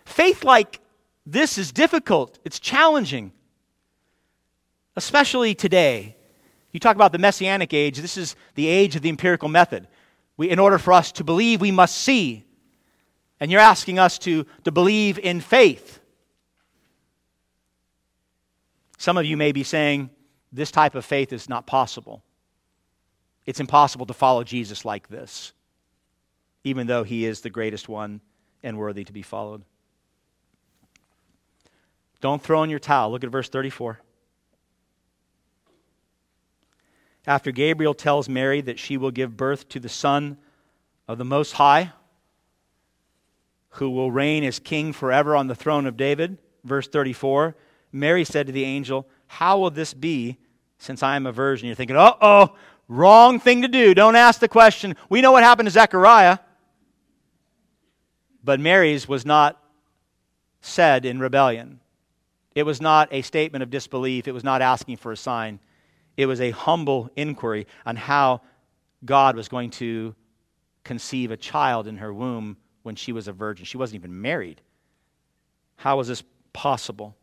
faith like this is difficult, it's challenging, especially today. You talk about the messianic age, this is the age of the empirical method. We, in order for us to believe, we must see. And you're asking us to, to believe in faith. Some of you may be saying, this type of faith is not possible. It's impossible to follow Jesus like this, even though he is the greatest one and worthy to be followed. Don't throw in your towel. Look at verse 34. After Gabriel tells Mary that she will give birth to the Son of the Most High, who will reign as king forever on the throne of David, verse 34, Mary said to the angel, How will this be since I am a virgin? You're thinking, uh oh, wrong thing to do. Don't ask the question. We know what happened to Zechariah. But Mary's was not said in rebellion. It was not a statement of disbelief. It was not asking for a sign. It was a humble inquiry on how God was going to conceive a child in her womb when she was a virgin. She wasn't even married. How was this possible?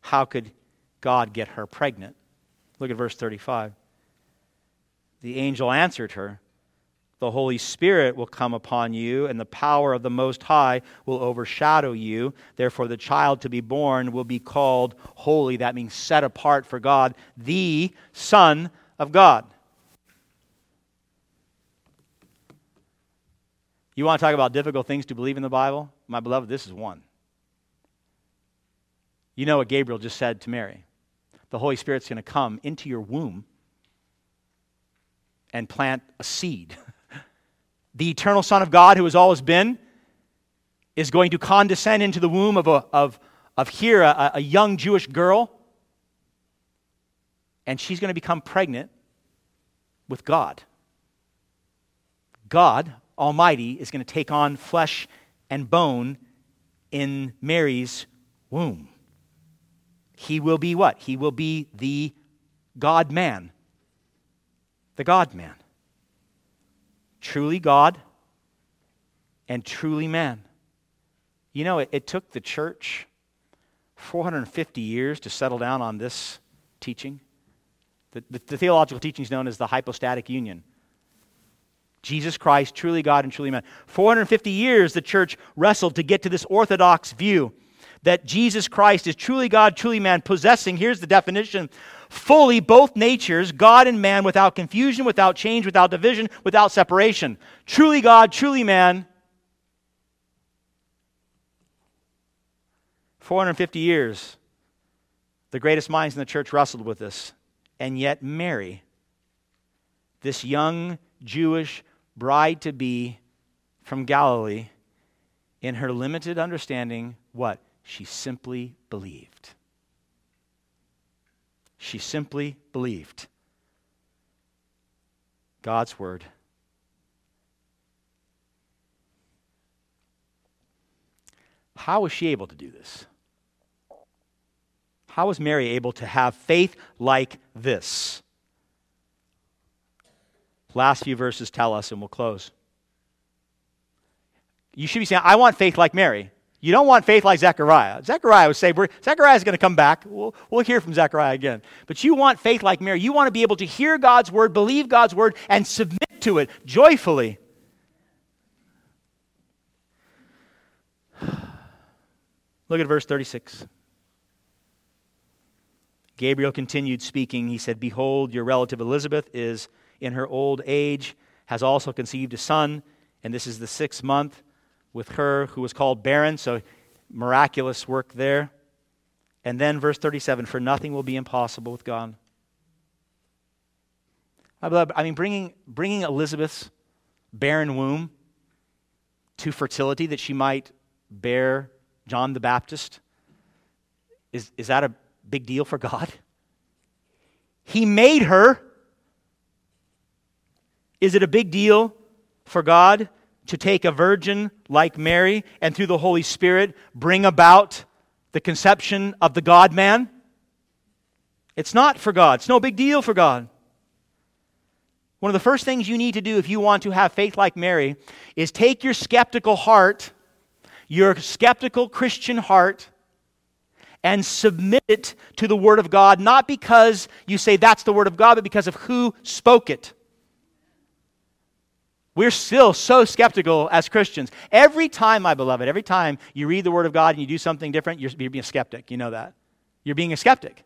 How could God get her pregnant? Look at verse 35. The angel answered her, The Holy Spirit will come upon you, and the power of the Most High will overshadow you. Therefore, the child to be born will be called holy. That means set apart for God, the Son of God. You want to talk about difficult things to believe in the Bible? My beloved, this is one. You know what Gabriel just said to Mary. The Holy Spirit's going to come into your womb and plant a seed. [laughs] the eternal Son of God, who has always been, is going to condescend into the womb of, a, of, of here, a, a young Jewish girl, and she's going to become pregnant with God. God Almighty is going to take on flesh and bone in Mary's womb. He will be what? He will be the God man. The God man. Truly God and truly man. You know, it, it took the church 450 years to settle down on this teaching. The, the, the theological teaching is known as the hypostatic union. Jesus Christ, truly God and truly man. 450 years the church wrestled to get to this orthodox view that Jesus Christ is truly God, truly man, possessing, here's the definition, fully both natures, God and man, without confusion, without change, without division, without separation. Truly God, truly man. 450 years, the greatest minds in the church wrestled with this. And yet, Mary, this young Jewish bride to be from Galilee, in her limited understanding, what? She simply believed. She simply believed God's word. How was she able to do this? How was Mary able to have faith like this? Last few verses tell us, and we'll close. You should be saying, I want faith like Mary. You don't want faith like Zechariah. Zechariah was say, Zechariah is going to come back. We'll, we'll hear from Zechariah again. But you want faith like Mary. You want to be able to hear God's word, believe God's word, and submit to it joyfully. [sighs] Look at verse 36. Gabriel continued speaking. He said, Behold, your relative Elizabeth is in her old age, has also conceived a son And this is the sixth month with her who was called barren. So miraculous work there. And then verse 37 for nothing will be impossible with God. I mean, bringing, bringing Elizabeth's barren womb to fertility that she might bear John the Baptist, is, is that a big deal for God? He made her. Is it a big deal for God to take a virgin like Mary and through the Holy Spirit bring about the conception of the God man? It's not for God. It's no big deal for God. One of the first things you need to do if you want to have faith like Mary is take your skeptical heart, your skeptical Christian heart, and submit it to the Word of God, not because you say that's the Word of God, but because of who spoke it. We're still so skeptical as Christians. Every time, my beloved, every time you read the Word of God and you do something different, you're, you're being a skeptic. You know that. You're being a skeptic.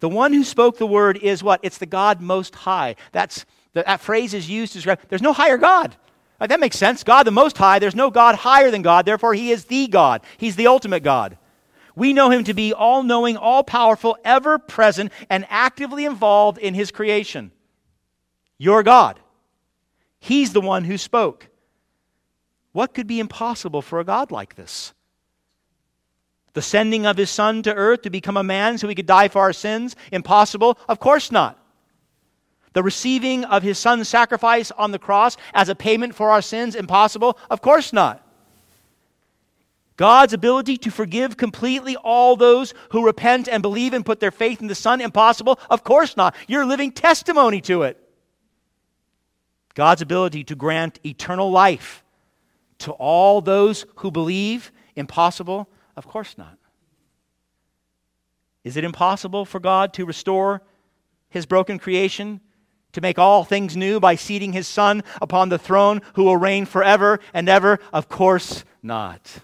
The one who spoke the Word is what? It's the God Most High. That's, that phrase is used to describe, there's no higher God. That makes sense. God the Most High, there's no God higher than God, therefore, He is the God. He's the ultimate God. We know Him to be all knowing, all powerful, ever present, and actively involved in His creation. Your God. He's the one who spoke. What could be impossible for a God like this? The sending of his son to earth to become a man so he could die for our sins? Impossible? Of course not the receiving of his son's sacrifice on the cross as a payment for our sins impossible? Of course not. God's ability to forgive completely all those who repent and believe and put their faith in the Son impossible? Of course not. You're living testimony to it. God's ability to grant eternal life to all those who believe impossible? Of course not. Is it impossible for God to restore his broken creation? to make all things new by seating his Son upon the throne who will reign forever and ever? Of course not.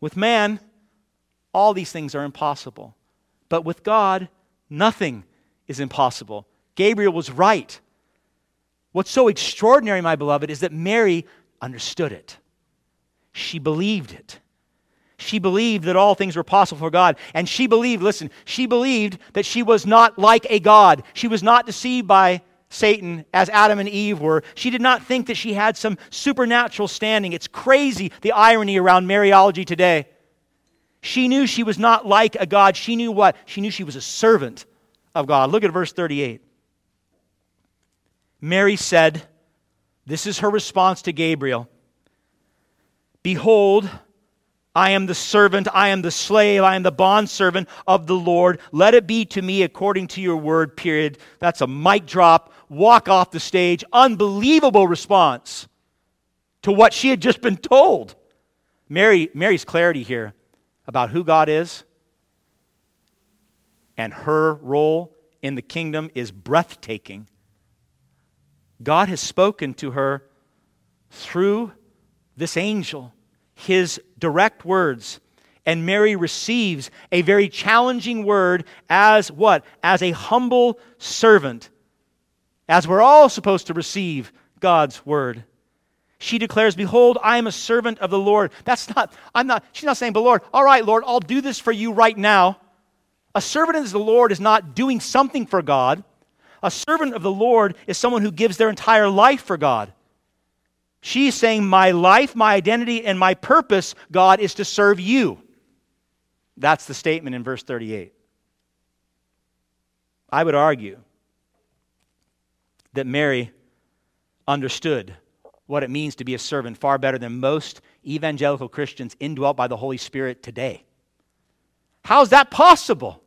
With man, all these things are impossible. But with God, nothing is impossible. Gabriel was right. What's so extraordinary, my beloved, is that Mary understood it. She believed it. She believed that all things were possible for God. And she believed, listen, she believed that she was not like a God. She was not deceived by Satan as Adam and Eve were. She did not think that she had some supernatural standing. It's crazy the irony around Mariology today. She knew she was not like a God. She knew what? She knew she was a servant of God. Look at verse 38. Mary said, This is her response to Gabriel Behold, I am the servant, I am the slave, I am the bondservant of the Lord. Let it be to me according to your word, period. That's a mic drop, walk off the stage. Unbelievable response to what she had just been told. Mary, Mary's clarity here about who God is and her role in the kingdom is breathtaking. God has spoken to her through this angel his direct words. And Mary receives a very challenging word as what? As a humble servant. As we're all supposed to receive God's word. She declares, Behold, I am a servant of the Lord. That's not, I'm not, she's not saying, But Lord, all right, Lord, I'll do this for you right now. A servant of the Lord is not doing something for God. A servant of the Lord is someone who gives their entire life for God. She's saying, My life, my identity, and my purpose, God, is to serve you. That's the statement in verse 38. I would argue that Mary understood what it means to be a servant far better than most evangelical Christians indwelt by the Holy Spirit today. How is that possible?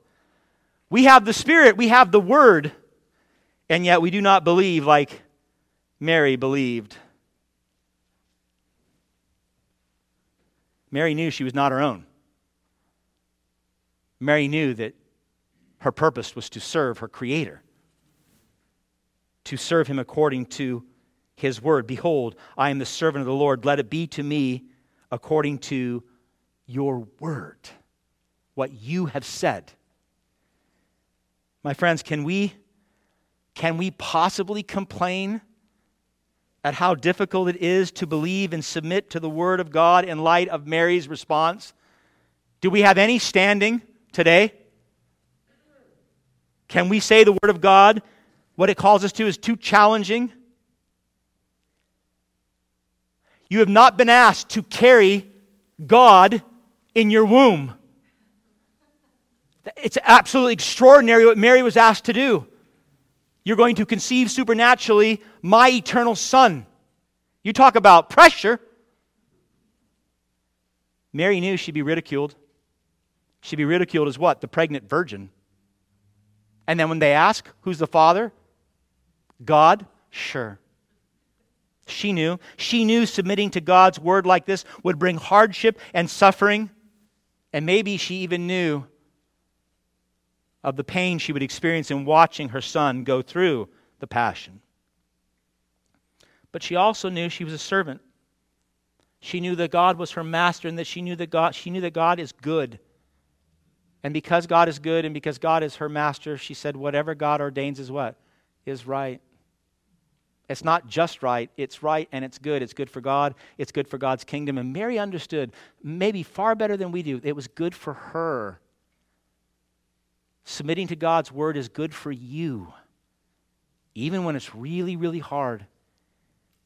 We have the Spirit, we have the Word, and yet we do not believe like Mary believed. Mary knew she was not her own. Mary knew that her purpose was to serve her Creator, to serve Him according to His word. Behold, I am the servant of the Lord. Let it be to me according to your word, what you have said. My friends, can we, can we possibly complain at how difficult it is to believe and submit to the Word of God in light of Mary's response? Do we have any standing today? Can we say the Word of God, what it calls us to, is too challenging? You have not been asked to carry God in your womb. It's absolutely extraordinary what Mary was asked to do. You're going to conceive supernaturally my eternal Son. You talk about pressure. Mary knew she'd be ridiculed. She'd be ridiculed as what? The pregnant virgin. And then when they ask, who's the father? God? Sure. She knew. She knew submitting to God's word like this would bring hardship and suffering. And maybe she even knew of the pain she would experience in watching her son go through the passion. But she also knew she was a servant. She knew that God was her master and that she knew that God, she knew that God is good. And because God is good and because God is her master, she said, whatever God ordains is what? Is right. It's not just right, it's right and it's good. It's good for God, it's good for God's kingdom. And Mary understood, maybe far better than we do, it was good for her. Submitting to God's word is good for you, even when it's really, really hard,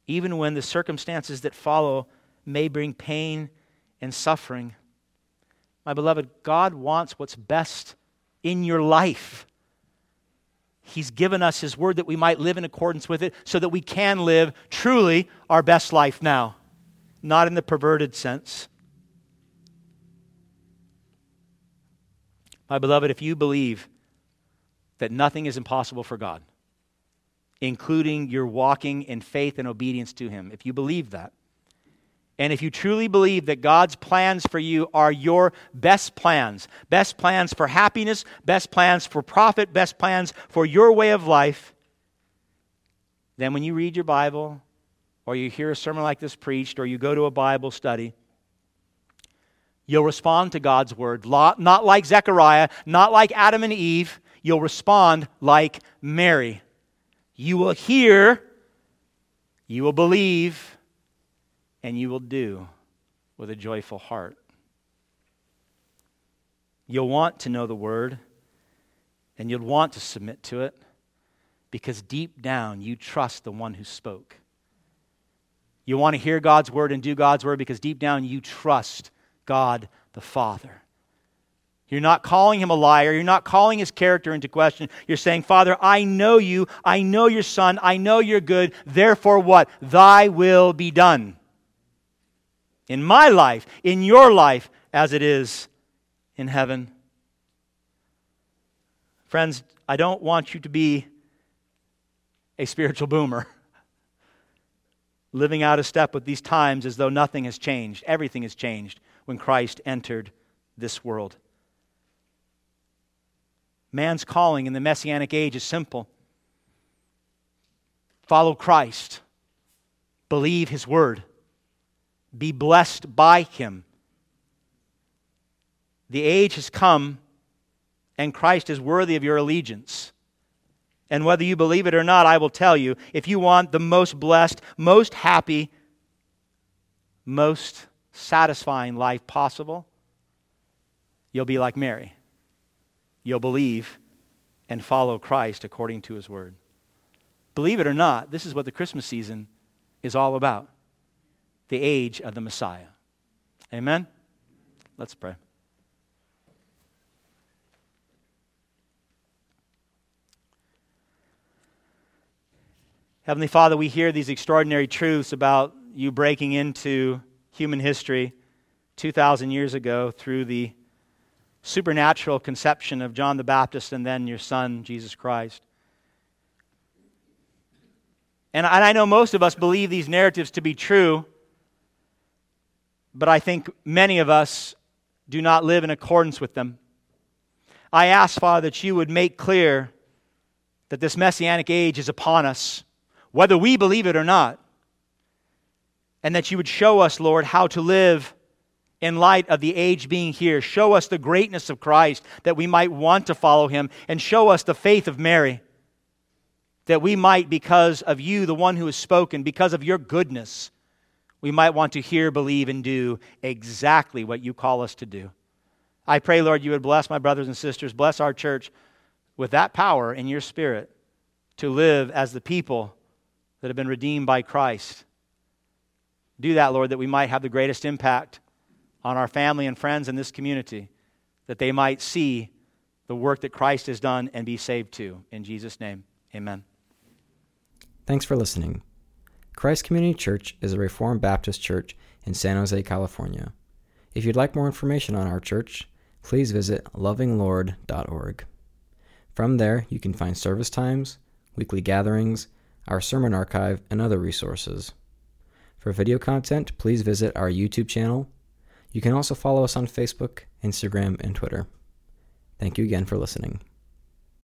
even when the circumstances that follow may bring pain and suffering. My beloved, God wants what's best in your life. He's given us His word that we might live in accordance with it so that we can live truly our best life now, not in the perverted sense. My beloved, if you believe that nothing is impossible for God, including your walking in faith and obedience to Him, if you believe that, and if you truly believe that God's plans for you are your best plans, best plans for happiness, best plans for profit, best plans for your way of life, then when you read your Bible or you hear a sermon like this preached or you go to a Bible study, you'll respond to God's word, not like Zechariah, not like Adam and Eve. You'll respond like Mary. You will hear, you will believe, and you will do with a joyful heart. You'll want to know the word, and you'll want to submit to it because deep down you trust the one who spoke. You want to hear God's word and do God's word because deep down you trust God the Father. You're not calling him a liar. You're not calling his character into question. You're saying, Father, I know you. I know your son. I know you're good. Therefore, what? Thy will be done in my life, in your life, as it is in heaven. Friends, I don't want you to be a spiritual boomer, living out of step with these times as though nothing has changed. Everything has changed when Christ entered this world. Man's calling in the Messianic age is simple follow Christ, believe his word be blessed by him. The age has come, and Christ is worthy of your allegiance. And whether you believe it or not, I will tell you if you want the most blessed, most happy, most satisfying life possible, you'll be like Mary. You'll believe and follow Christ according to his word. Believe it or not, this is what the Christmas season is all about the age of the Messiah. Amen? Let's pray. Heavenly Father, we hear these extraordinary truths about you breaking into human history 2,000 years ago through the supernatural conception of John the Baptist and then your son, Jesus Christ. And I know most of us believe these narratives to be true but I think many of us do not live in accordance with them. I ask, Father, that you would make clear that this messianic age is upon us, whether we believe it or not, and that you would show us, Lord, how to live in light of the age being here. Show us the greatness of Christ that we might want to follow him, and show us the faith of Mary. that we might, because of you, the one who has spoken, because of your goodness, we might want to hear, believe, and do exactly what you call us to do. I pray, Lord, you would bless my brothers and sisters, bless our church with that power in your spirit to live as the people that have been redeemed by Christ. Do that, Lord, that we might have the greatest impact on our family and friends in this community, that they might see the work that Christ has done and be saved too. In Jesus' name, amen. Thanks for listening. Christ Community Church is a Reformed Baptist church in San Jose, California. If you'd like more information on our church, please visit lovinglord.org. From there, you can find service times, weekly gatherings, our sermon archive, and other resources. For video content, please visit our YouTube channel. You can also follow us on Facebook, Instagram, and Twitter. Thank you again for listening.